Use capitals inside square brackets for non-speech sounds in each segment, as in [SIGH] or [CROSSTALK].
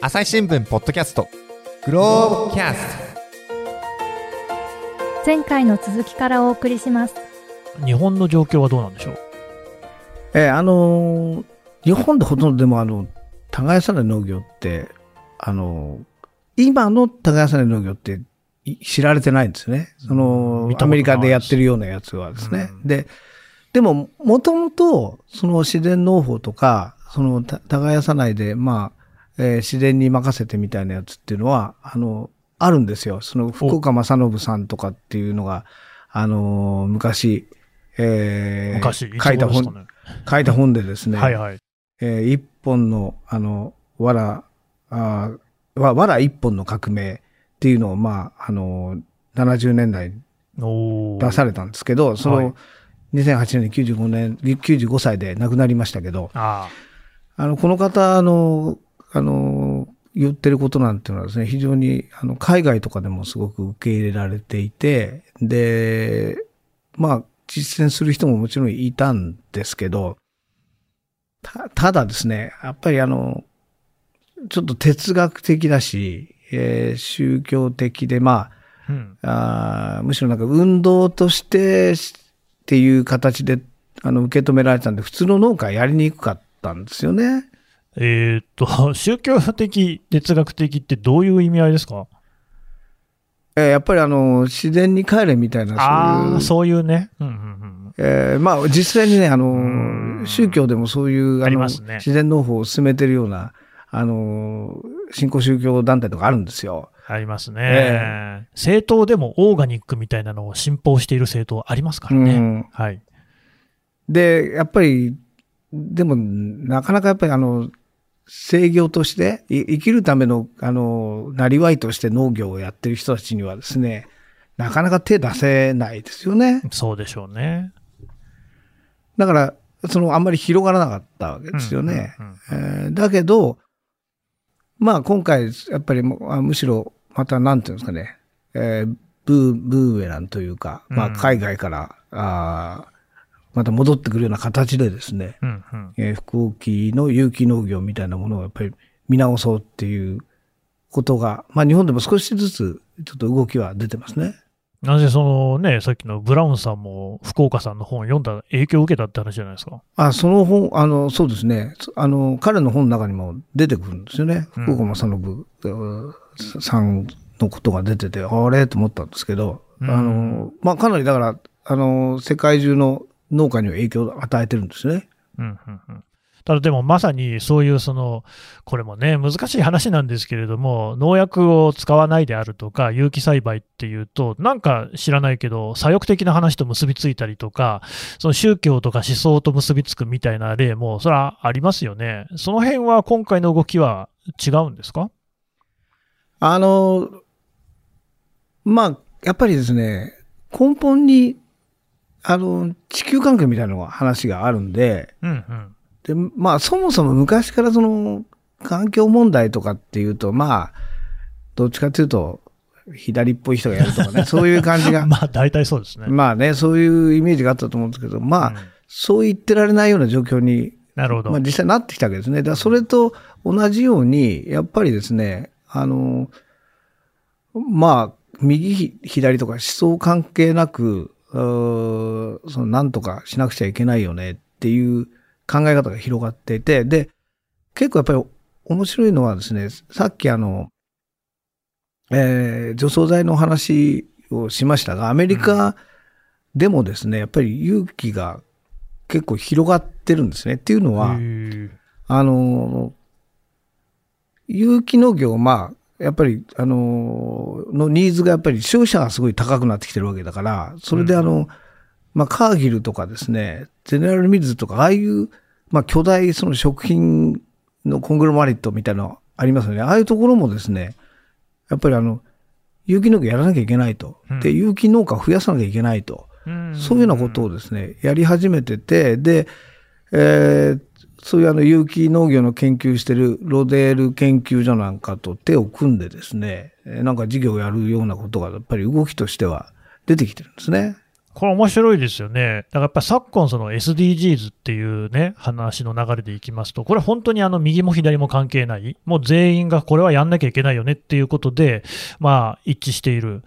朝日新聞ポッドキャスト。グローブキャス前回の続きからお送りします。日本の状況はどうなんでしょう？えーあのー日本でほとんどでもあの、耕さない農業って、あのー今の耕さない農業ってい知られてないんですよね。そのアメリカでやってるようなやつはですね。で、でも、もともと、その自然農法とか、その、た耕さないで、まあ、えー自然に任せてみたいなやつっていうのは、あの、あるんですよ。その、福岡正信さんとかっていうのが、あのー昔、えー昔、書いた本、書いた本でですね、はいはい。えー一本の、あの、わら、あーわ、わら一本の革命っていうのを、まあ、あの、70年代出されたんですけど、その、はい。2008年に95年、95歳で亡くなりましたけど、ああの、この方の、あの、言ってることなんていうのはですね、非常に、あの、海外とかでもすごく受け入れられていて、で、まあ、実践する人ももちろんいたんですけど、た、ただですね、やっぱりあの、ちょっと哲学的だし、えー宗教的で、まあ。うん。あ、むしろなんか運動としてっていう形で、あの、受け止められたんで、普通の農家はやりにくかったんですよね。えーっと、[LAUGHS] 宗教的、哲学的ってどういう意味合いですか？えーやっぱりあの、自然に帰れみたいな、ああ、そういう、そういうね。うんうんうん。えーまあ実際にね、あうの、ん宗教でもそういう、ありの、ますね自然農法を進めてるような、あの、新興宗教団体とかあるんですよ。ありますね、え政党でもオーガニックみたいなのを信奉している政党ありますからね。うんはい。で、やっぱり、でも、なかなかやっぱりあの、制御として、い生きるための、あの、なりわいとして農業をやってる人たちにはですね、なかなか手出せないですよね。そうでしょうね。だから、その、あんまり広がらなかったわけですよね。だけど、まあ今回、やっぱりむしろ、またなんていうんですかね、えーブー、ブーメランというか、まあうん海外から、あーまた戻ってくるような形でですね、うんうんえー福沖の有機農業みたいなものをやっぱり見直そうっていうことが、まあ日本でも少しずつちょっと動きは出てますね。なぜそのね、さっきのブラウンさんも福岡さんの本を読んだ影響を受けたって話じゃないですか。あ、その本、あの、そうですね。そあの、彼の本の中にも出てくるんですよね。うん福岡正信うさんのことが出てて、あれ？と思ったんですけど、うんあの、まあ、かなりだから、あの、世界中の農家には影響を与えてるんですね。うんうんうんただでもまさにそういうその、これもね、難しい話なんですけれども、農薬を使わないであるとか、有機栽培っていうと、なんか知らないけど、左翼的な話と結びついたりとか、その宗教とか思想と結びつくみたいな例も、それはありますよね。その辺は今回の動きは違うんですか？あの、まあ、やっぱりですね、根本に、あの、地球環境みたいな話があるんで、うんうん。で、まあ、そもそも昔からその、環境問題とかっていうと、まあ、どっちかというと、左っぽい人がやるとかね、[LAUGHS] そういう感じが、まあ大体そうですね。まあね、そういうイメージがあったと思うんですけど、まあ、うんそう言ってられないような状況に、なるほど。まあ実際なってきたわけですね。だからそれと同じように、やっぱりですね、あの、まあ、右ひ左とか思想関係なく、そのなんとかしなくちゃいけないよねっていう考え方が広がっていて、で、結構やっぱり面白いのはですね、さっきあの、えー除草剤の話をしましたが、アメリカでもですね、やっぱり勇気が結構広がってるんですね。っていうのは、あの、有機農業はまあ、やっぱり、あの、のニーズがやっぱり消費者がすごい高くなってきてるわけだから、それであの、まあ、カーギルとかですね、ゼネラルミルズとか、ああいう、まあ、巨大その食品のコングロマリットみたいなのありますよね。ああいうところもですね、やっぱりあの、有機農業やらなきゃいけないと。で、有機農家を増やさなきゃいけないと。うんそういうようなことをですね、やり始めてて、で、えーそういうあの有機農業の研究してるロデール研究所なんかと手を組んでですね、なんか事業をやるようなことがやっぱり動きとしては出てきてるんですね。これ面白いですよね。だからやっぱ昨今その SDGs っていうね、話の流れでいきますと、これ本当にあの右も左も関係ない、もう全員がこれはやんなきゃいけないよねっていうことで、まあ一致している。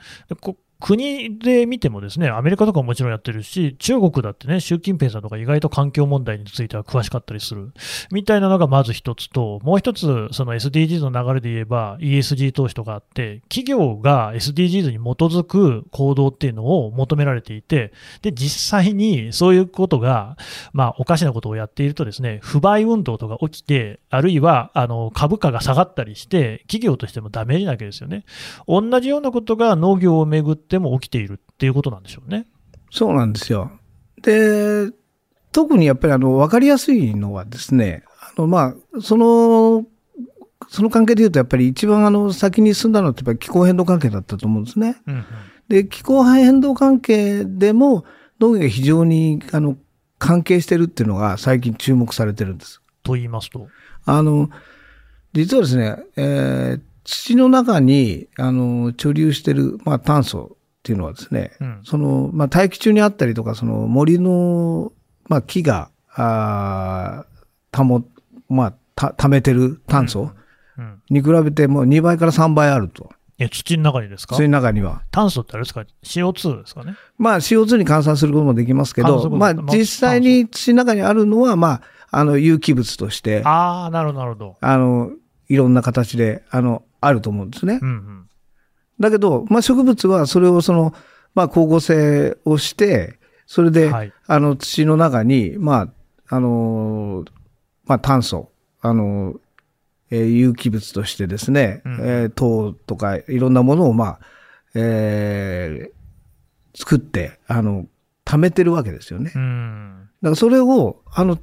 国で見てもですね、アメリカとかももちろんやってるし、中国だってね、習近平さんとか意外と環境問題については詳しかったりする。みたいなのがまず一つと、もう一つ、その SDGs の流れで言えば ESG 投資とかあって、企業が SDGs に基づく行動っていうのを求められていて、で、実際にそういうことが、まあ、おかしなことをやっているとですね、不買運動とか起きて、あるいは、あの、株価が下がったりして、企業としてもダメージなわけですよね。同じようなことが農業をめぐっても起きているっていうことなんでしょうね。そうなんですよ。で、特にやっぱりあの、わかりやすいのはですね、あの、まあ、その、その関係で言うと、やっぱり一番あの、先に進んだのってやっぱり気候変動関係だったと思うんですね。うんうんで、気候変動関係でも農業が非常にあの、関係してるっていうのが最近注目されてるんです。と言いますと？あの、実はですね、えー土の中に、あの、貯留してる、まあ、炭素っていうのはですね、うんその、まあ、大気中にあったりとか、その森の、まあ、木が、あーたも、まあ、た、溜めてる炭素うん。に比べてもう2倍から3倍あると。え、土の中にですか？そういう中には。炭素ってあれですか ?CO2 ですかね？まあ CO2 に換算することもできますけど、まあ実際に土の中にあるのは、まあ、あの有機物として、あああ、なるほど、なるほど。の、いろんな形で、あの、あると思うんですねう。んうん。だけど、まあ植物はそれをその、まあ光合成をして、それで、はいあの土の中に、まあ、あの、まあ炭素、あの、えー有機物としてですね、うんえー糖とかいろんなものを、まあ、えー作って、あの、貯めてるわけですよね。だうん。からそれを、あの、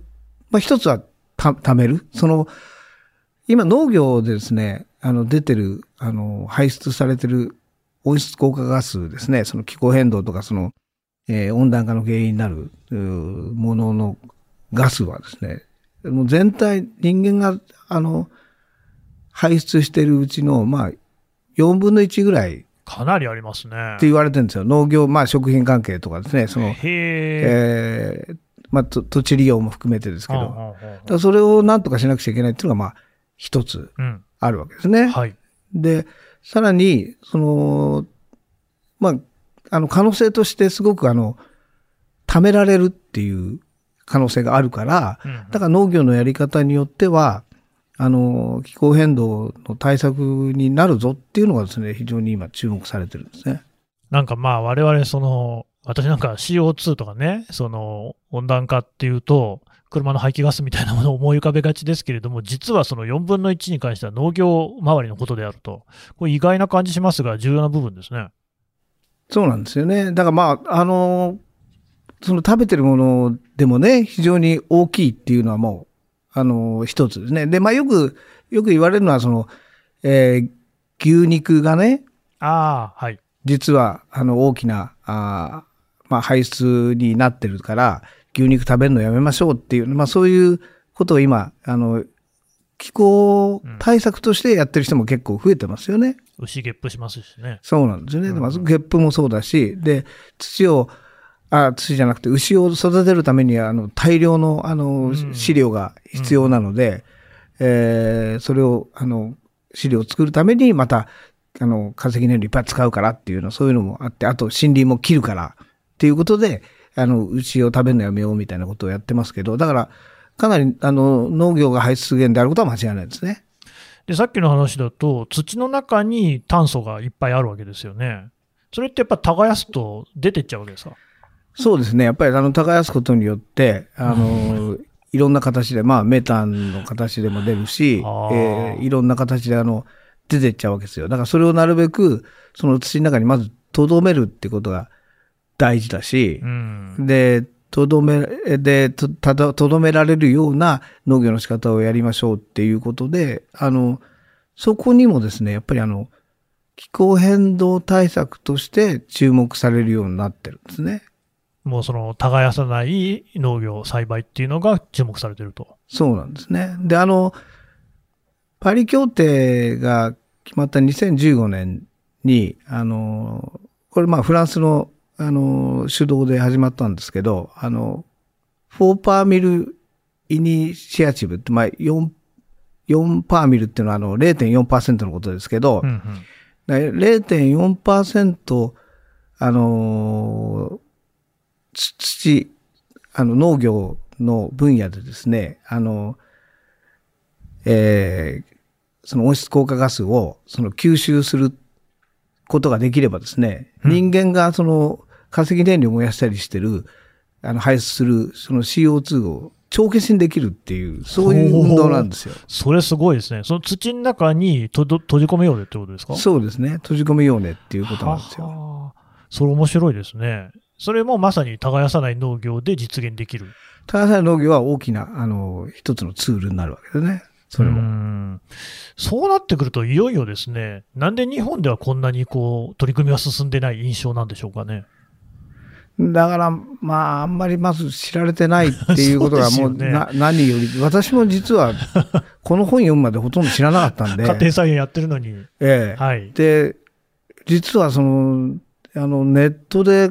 まあ、一つはた貯める。その、今農業でですね、あの、出てる、あの、排出されてる温室効果ガスですね、その気候変動とか、その、えー温暖化の原因になるもののガスはですね、もう全体、人間が、あの、排出しているうちの、まあ、4分の1ぐらいっかなりありますね。て言われてるんですよ。農業、まあ、食品関係とかですね、その、へえ。えーまあ、と土地利用も含めてですけど、はあはあそれをなんとかしなくちゃいけないっていうのが、まあ、一つあうん。あるわけですね。はい。で、さらに、その、まあ、あの、可能性としてすごくあの、貯められるっていう可能性があるから、うんうんだから農業のやり方によっては、あの、気候変動の対策になるぞっていうのがですね、非常に今注目されてるんですね。なんかまあ我々その、私なんか CO2 とかね、その温暖化っていうと、車の排気ガスみたいなものを思い浮かべがちですけれども、実はその4分の1に関しては農業周りのことであると。これ意外な感じしますが、重要な部分ですね。そうなんですよね。だからまあ、あの、その食べてるものでもね、非常に大きいっていうのはもう、あの、一つですね。で、まあよく、よく言われるのは、その、えー牛肉がね、ああ、はい。実は、あの、大きな、あーまあ排出になってるから、牛肉食べるのやめましょうっていう、まあそういうことを今、あの、気候対策としてやってる人も結構増えてますよね。牛ゲップしますしね。そうなんですよね。うんまず、ゲップもそうだし、で、土を、あ、土じゃなくて、牛を育てるためには、あの、大量の、あの、うん飼料が必要なので、えーそれを、あの、飼料を作るために、また、あの、化石燃料いっぱい使うからっていうの、そういうのもあって、あと、森林も切るからっていうことで、あの、牛を食べるのやめようみたいなことをやってますけど、だから、かなり、あの、農業が排出源であることは間違いないですね。で、さっきの話だと、土の中に炭素がいっぱいあるわけですよね。それってやっぱ耕すと出てっちゃうわけですか？そうですね。やっぱりあの、耕すことによって、あの、いろんな形で、まあ、メタンの形でも出るし、えーいろんな形であの、出てっちゃうわけですよ。だからそれをなるべく、その土の中にまず留めるってことが大事だしう、ん。で、とどめ、で、と、とどめられるような農業の仕方をやりましょうっていうことで、あの、そこにもですね、やっぱりあの、気候変動対策として注目されるようになってるんですね。もうその耕さない農業、栽培っていうのが注目されてると。そうなんですね。で、あの、パリ協定が決まった2015年に、あの、これまあフランスのあの、主導で始まったんですけど、あの、4パーミルイニシアチブって、まあ、4、4パーミルっていうのはあの0.4%のことですけど、うんうん。0.4%、あの土、あの、農業の分野でですね、あの、えーその温室効果ガスを、その吸収することができればですね、うん。人間がその化石燃料を燃やしたりしてる、あの、排出する、その CO2 を帳消しにできるっていう、そういう運動なんですよ。それすごいですね。その土の中にとど閉じ込めようでってことですか？そうですね。閉じ込めようねっていうことなんですよ。はあそれ面白いですね。それもまさに耕さない農業で実現できる。田中さん農業は大きな、あの、一つのツールになるわけですね。それうも。んそうなってくると、いよいよですね、なんで日本ではこんなにこう取り組みが進んでない印象なんでしょうかね。だから、まあ、あんまりまず知られてないっていうことがもう [LAUGHS] ねな、何より、私も実は、この本読むまでほとんど知らなかったんで。[LAUGHS] 家庭菜園やってるのに。ええはい。で、実はその、あの、ネットで、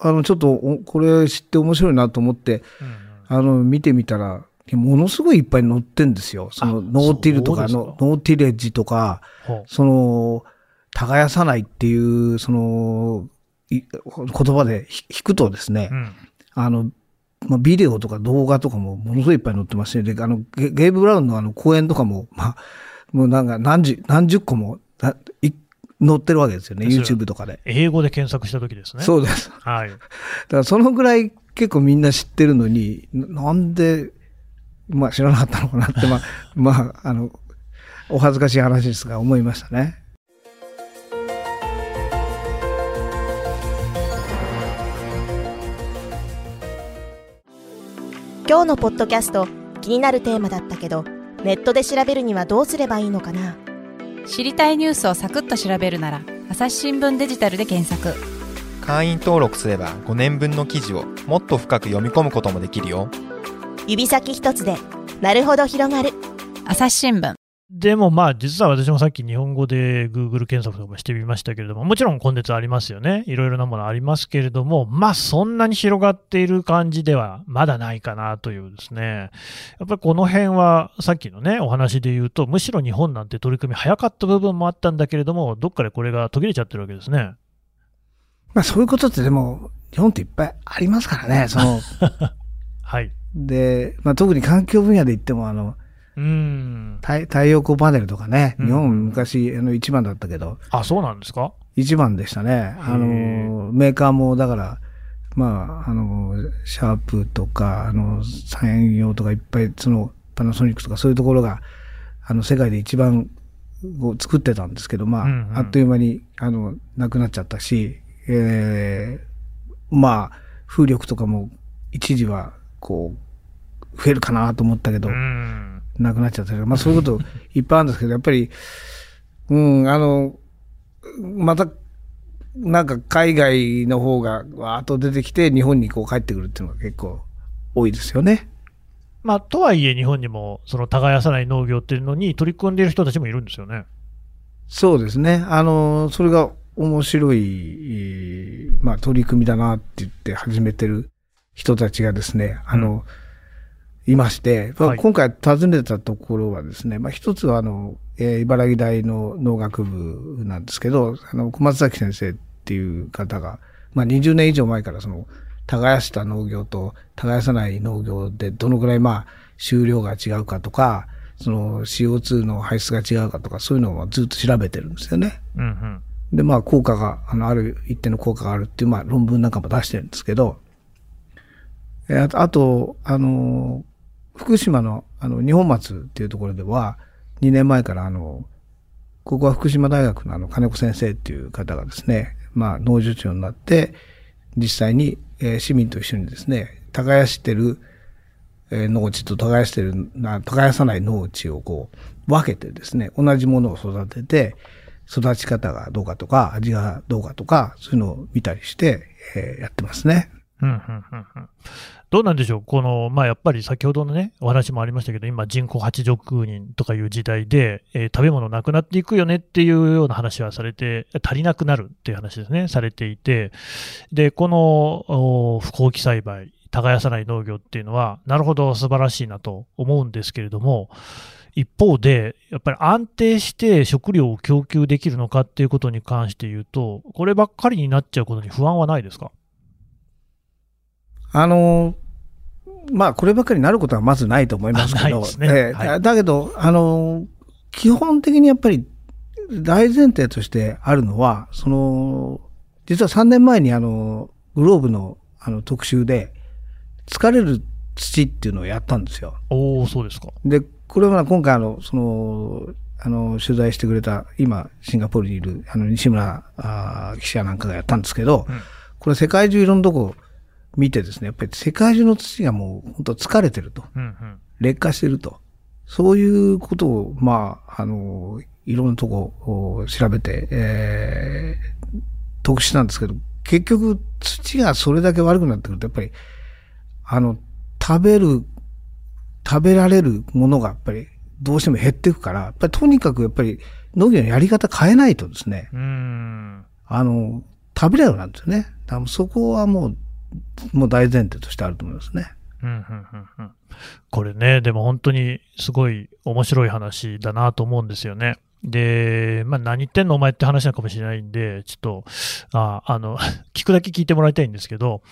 あの、ちょっとお、これ知って面白いなと思って、うんうんあの、見てみたら、ものすごいいっぱい載ってんですよ。その、あノーティルとかのノーティレッジとか、ほその、耕さないっていう、その、い言葉でひ弾くとですね、ううんあの、まあ、ビデオとか動画とかもものすごいいっぱい載ってますし、で、あの、ゲゲイブ・ブラウンのあの講演とかも、まあ、もうなんか何十、何十個もない載ってるわけですよね、YouTube とかで。英語で検索した時ですね。そうです。だはい。[LAUGHS] からそのぐらい結構みんな知ってるのに、ななんで、まあ知らなかったのかなって、まあ、まあ、あの、お恥ずかしい話ですが思いましたね。今日のポッドキャスト気になるテーマだったけどネットで調べるにはどうすればいいのかな？知りたいニュースをサクッと調べるなら朝日新聞デジタルで検索。会員登録すれば5年分の記事をもっと深く読み込むこともできるよ。指先一つでなるほど広がる。朝日新聞でもまあ、実は私もさっき日本語で Google 検索とかもしてみましたけれども、もちろん根絶ありますよね。いろいろなものありますけれども、まあそんなに広がっている感じではまだないかなというですね。やっぱりこの辺はさっきのね、お話で言うと、むしろ日本なんて取り組み早かった部分もあったんだけれども、どっかでこれが途切れちゃってるわけですね。まあそういうことってでも、日本っていっぱいありますからね、その、[LAUGHS] はい。で、まあ特に環境分野で言っても、あの、うーん。太太陽光パネルとかね、うん。日本昔あの一番だったけど、あ、そうなんですか？一番でしたね。あの、メーカーもだから、まあ、あの、シャープとか、あの、産業とかいっぱい、その、パナソニックとかそういうところが、あの、世界で一番を作ってたんですけど、まあ、うんうん。あっという間に、あの、なくなっちゃったし、えーまあ、風力とかも一時は、こう、増えるかなと思ったけど、うーん。なくなっちゃったまあそういうこといっぱいあるんですけど、やっぱり、うん、あの、また、なんか海外の方がわーっと出てきて日本にこう帰ってくるっていうのが結構多いですよね。まあ、とはいえ日本にも、その耕さない農業っていうのに取り組んでいる人たちもいるんですよね。そうですね。あの、それが面白い、えーまあ取り組みだなって言って始めてる人たちがですね、あの、いまして、今回訪ねたところはですね、まあ一つはあの、えー茨城大の農学部なんですけど、あの、小松崎先生っていう方が、まあ20年以上前からその、耕した農業と耕さない農業でどのぐらいまあ収量が違うかとか、その CO2 の排出が違うかとか、そういうのをずっと調べてるんですよね。うんうん。で、まあ、効果が、あの、ある一定の効果があるっていう、まあ、論文なんかも出してるんですけど、えあと、あの、福島の、あの、日本松っていうところでは、2年前から、あの、ここは福島大学のあの、金子先生っていう方がですね、まあ、農場長になって、実際に、えー市民と一緒にですね、耕してる、えー農地と耕してる、な耕さない農地をこう、分けてですね、同じものを育てて、育ち方がどうかとか、味がどうかとか、そういうのを見たりして、えーやってますね。うんうんうんうんどうなんでしょう、この、まあ、やっぱり先ほどのね、お話もありましたけど、今、人口8億人とかいう時代で、えー食べ物なくなっていくよねっていうような話はされて、足りなくなるっていう話ですね、されていて、で、この不耕起栽培、耕さない農業っていうのは、なるほど、素晴らしいなと思うんですけれども、一方で、やっぱり安定して食料を供給できるのかっていうことに関して言うと、こればっかりになっちゃうことに不安はないですか？あの、まあ、こればっかりになることはまずないと思いますけど、[LAUGHS] ねええはいだけど、あの、基本的にやっぱり大前提としてあるのは、その、実は3年前にあの、グローブのあの特集で、疲れる土っていうのをやったんですよ。おおそうですか。で、これは今回あの、その、あの、取材してくれた、今、シンガポールにいる、あの、西村あー記者なんかがやったんですけど、うんこれ世界中いろんなとこ見てですね、やっぱり世界中の土がもう本当疲れてると。うんうん。劣化してると。そういうことを、まあ、あの、いろんなとこを調べて、えー、特殊なんですけど、結局土がそれだけ悪くなってくると、やっぱり、あの、食べる、食べられるものがやっぱりどうしても減っていくから、やっぱりとにかくやっぱり農業のやり方変えないとですね、うーん。あの、食べれるようになるんですよね。だからそこはもう、もう大前提としてあると思いますね。うんうんうんうんこれね、でも本当にすごい面白い話だなと思うんですよね。で、まあ、何言ってんのお前って話なのかもしれないんで、ちょっと、ああの、[LAUGHS] 聞くだけ聞いてもらいたいんですけど、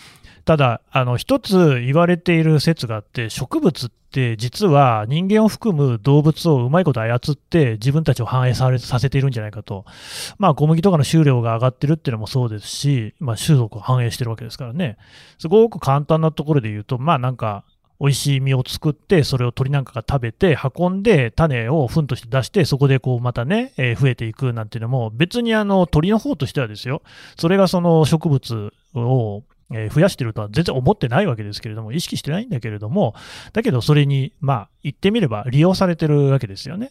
ただ、あの、一つ言われている説があって、植物って実は人間を含む動物をうまいこと操って自分たちを反映されさせているんじゃないかと。まあ、小麦とかの収量が上がってるっていうのもそうですし、まあ、種族を反映してるわけですからね。すごく簡単なところで言うと、まあなんか、美味しい実を作って、それを鳥なんかが食べて、運んで、種を糞として出して、そこでこうまたね、えー増えていくなんていうのも、別にあの鳥の方としてはですよ、それがその植物を、え増やしてるとは全然思ってないわけですけれども、意識してないんだけれども、だけどそれに、まあ、言ってみれば利用されてるわけですよね。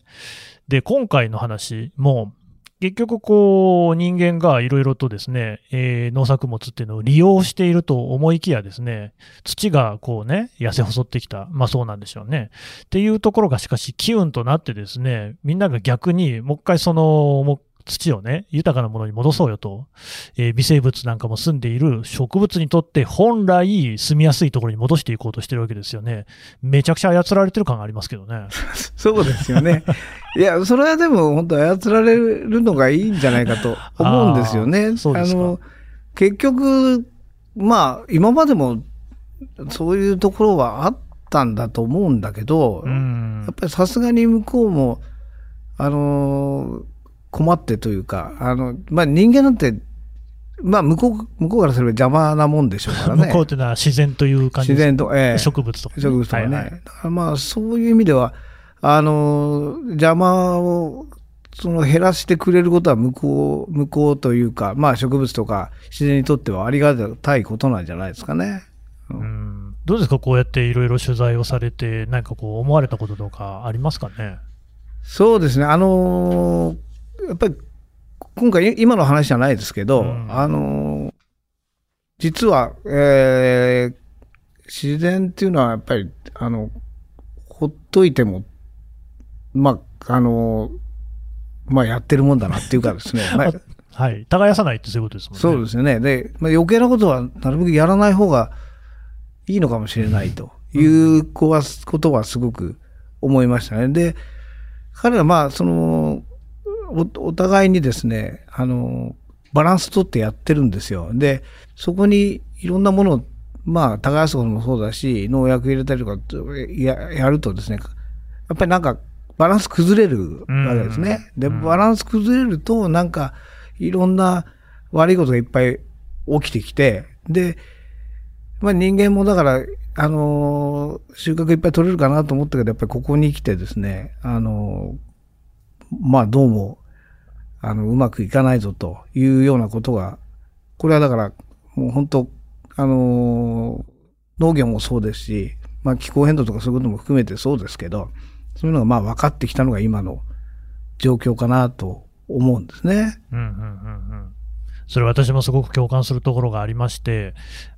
で、今回の話も、結局こう人間がいろいろとですね、えー農作物っていうのを利用していると思いきやですね、土がこうね、痩せ細ってきた。まあそうなんでしょうね。っていうところがしかし機運となってですね、みんなが逆にもう一回その、もう土をね、豊かなものに戻そうよと、えー微生物なんかも住んでいる植物にとって本来住みやすいところに戻していこうとしてるわけですよね。めちゃくちゃ操られてる感がありますけどね。[LAUGHS] そうですよね。いや、それはでも本当操られるのがいいんじゃないかと思うんですよね。そうですかあの、結局、まあ、今までもそういうところはあったんだと思うんだけど、うんやっぱりさすがに向こうも、あの困ってというか、あの、まあ人間なんて、まあ向こう、向こうからすれば邪魔なもんでしょうからね。向こうっていうのは自然という感じ自然と、ええ植物とかね、植物とかね。はいはいだからまあ、そういう意味では、あの、邪魔を、その減らしてくれることは向こう、向こうというか、まあ植物とか自然にとってはありがたいことなんじゃないですかね。うんどうですか、こうやっていろいろ取材をされて、何かこう思われたこととかありますかね？そうですね。あのやっぱり、今回、今の話じゃないですけど、うんあの実は、えー自然っていうのはやっぱり、あの、ほっといても、まあ、あのまあ、やってるもんだなっていうかですね。[LAUGHS] まあはい、耕さないってそういうことですもんね。そうですよね。で、まあ、余計なことはなるべくやらない方がいいのかもしれないという子はことはすごく思いましたね。で、彼らまあ、その、おお互いにですね、あの、バランス取ってやってるんですよ。で、そこにいろんなものを、まあ、耕すこともそうだし、農薬入れたりとかややるとですね、やっぱりなんかバランス崩れるわけですね。で、バランス崩れると、なんか、いろんな悪いことがいっぱい起きてきて、で、まあ人間もだから、あのー収穫いっぱい取れるかなと思ったけど、やっぱりここに来てですね、あのーまあどうも、あの、うまくいかないぞというようなことが、これはだから、もう本当、あの農業もそうですし、まあ気候変動とかそういうことも含めてそうですけど、そういうのがまあ分かってきたのが今の状況かなと思うんですね。うんうんうんうんそれ私もすごく共感するところがありまして、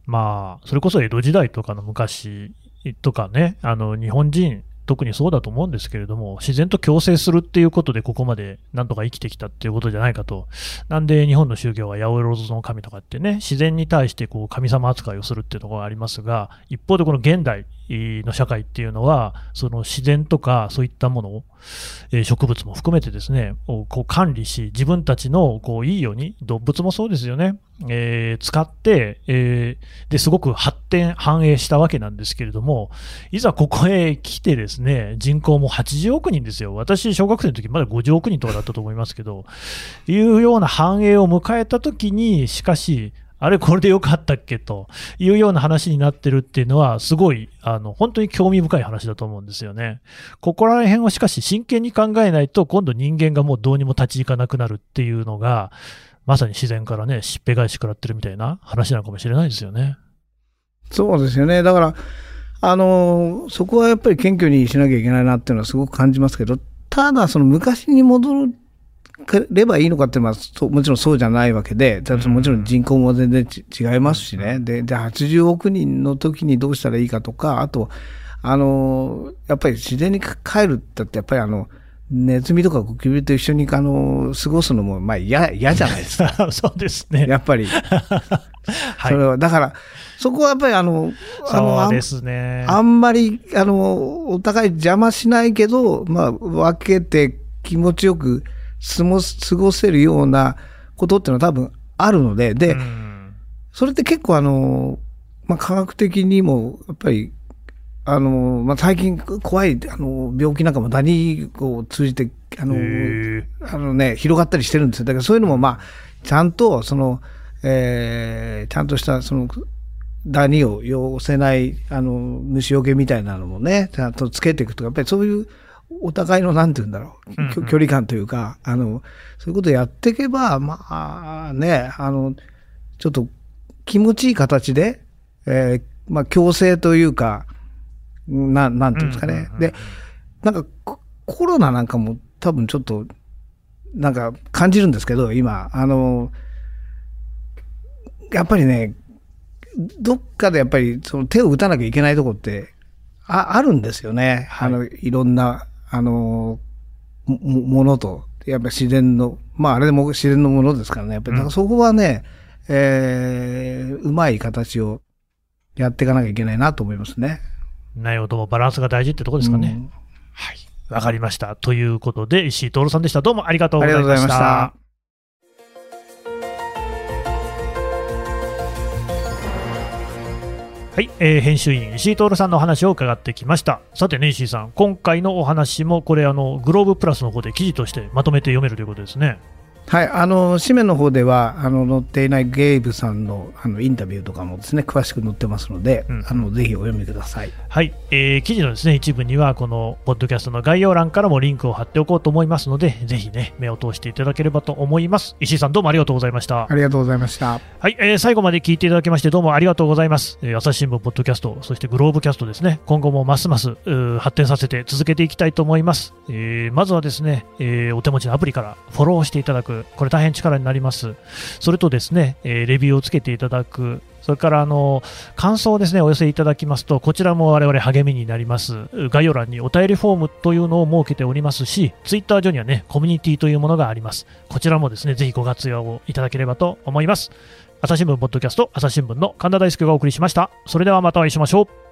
まあ、それこそ江戸時代とかの昔とかね、あの、日本人特にそうだと思うんですけれども、自然と共生するっていうことで、ここまでなんとか生きてきたっていうことじゃないかと。なんで日本の宗教は八百万の神とかってね、自然に対してこう神様扱いをするっていうところがありますが、一方でこの現代の社会っていうのは、その自然とかそういったものを、え植物も含めてですね、こう管理し、自分たちのこういいように、動物もそうですよね、えー、使って、えー、ですごく発展、繁栄したわけなんですけれども、いざここへ来てですね、人口も80億人ですよ。私、小学生の時まだ50億人とかだったと思いますけど、いうような繁栄を迎えた時に、しかし、あれ、これでよかったっけというような話になってるっていうのは、すごい、あの、本当に興味深い話だと思うんですよね。ここら辺をしかし真剣に考えないと、今度人間がもうどうにも立ち行かなくなるっていうのが、まさに自然からね、しっぺ返し食らってるみたいな話なのかもしれないですよね。そうですよね。だから、あの、そこはやっぱり謙虚にしなきゃいけないなっていうのはすごく感じますけど、ただ、その昔に戻るればいいのかっていうのはもちろんそうじゃないわけで、もちろん人口も全然違いますしね。で、で、80億人の時にどうしたらいいかとか、あと、あの、やっぱり自然に帰るってやっぱりあの、ネズミとかゴキブリと一緒にあの過ごすのもまあ嫌嫌じゃないですか。[LAUGHS] そうですね。やっぱり。[LAUGHS] はい、それはだからそこはやっぱりあのあのねあんまりあのお互い邪魔しないけどまあ分けて気持ちよく過ご過ごせるようなことっていうのは多分あるので、で、それって結構あの、まあ、科学的にも、やっぱり、あの、まあ、最近怖い、あの、病気なんかもダニを通じて、あの、あのね、広がったりしてるんですよ。だからそういうのも、まあ、ちゃんと、その、えー、ちゃんとした、その、ダニを寄せない、あの、虫除けみたいなのもね、ちゃんとつけていくとか、やっぱりそういうお互いの、なんて言うんだろう、距離感というか、あの、そういうことやっていけば、まあね、あの、ちょっと気持ちいい形で、えー、まあ強制というか、ななんていうんですかね。で、なんかコロナなんかも多分ちょっと、なんか感じるんですけど、今、あの、やっぱりね、どっかでやっぱりその手を打たなきゃいけないとこってああるんですよね。はい、あの、いろんなあの、もものと、やっぱり自然の、まああれでも自然のものですからね、やっぱり、そこはね、うん、えー、うまい形をやっていかなきゃいけないなと思いますね。内容ともバランスが大事ってとこですかね。うん、はい。わかりました。ということで、石井徹さんでした。どうもありがとうございました。はい、えー、編集員石井徹さんのお話を伺ってきましたさてね石井さん今回のお話もこれあのグローブプラスの方で記事としてまとめて読めるということですねはい、あの紙面の方ではあの載っていないゲイブさんのあのインタビューとかもですね詳しく載ってますので、うん、あのぜひお読みください。はい、えー、記事のですね一部にはこのポッドキャストの概要欄からもリンクを貼っておこうと思いますので、ぜひね目を通していただければと思います。石井さんどうもありがとうございました。ありがとうございました。はい、えー、最後まで聞いていただきましてどうもありがとうございます。えー、朝日新聞ポッドキャストそしてグローブキャストですね今後もますます発展させて続けていきたいと思います。えー、まずはですね、えー、お手持ちのアプリからフォローしていただくこれ大変力になります。それとですね、え、レビューをつけていただく、それからあの感想をですねお寄せいただきますと、こちらも我々励みになります。概要欄にお便りフォームというのを設けておりますし、ツイッター上にはね、コミュニティというものがあります。こちらもですね、ぜひご活用をいただければと思います。朝日新聞ポッドキャスト、朝日新聞の神田大輔がお送りしました。それではまたお会いしましょう。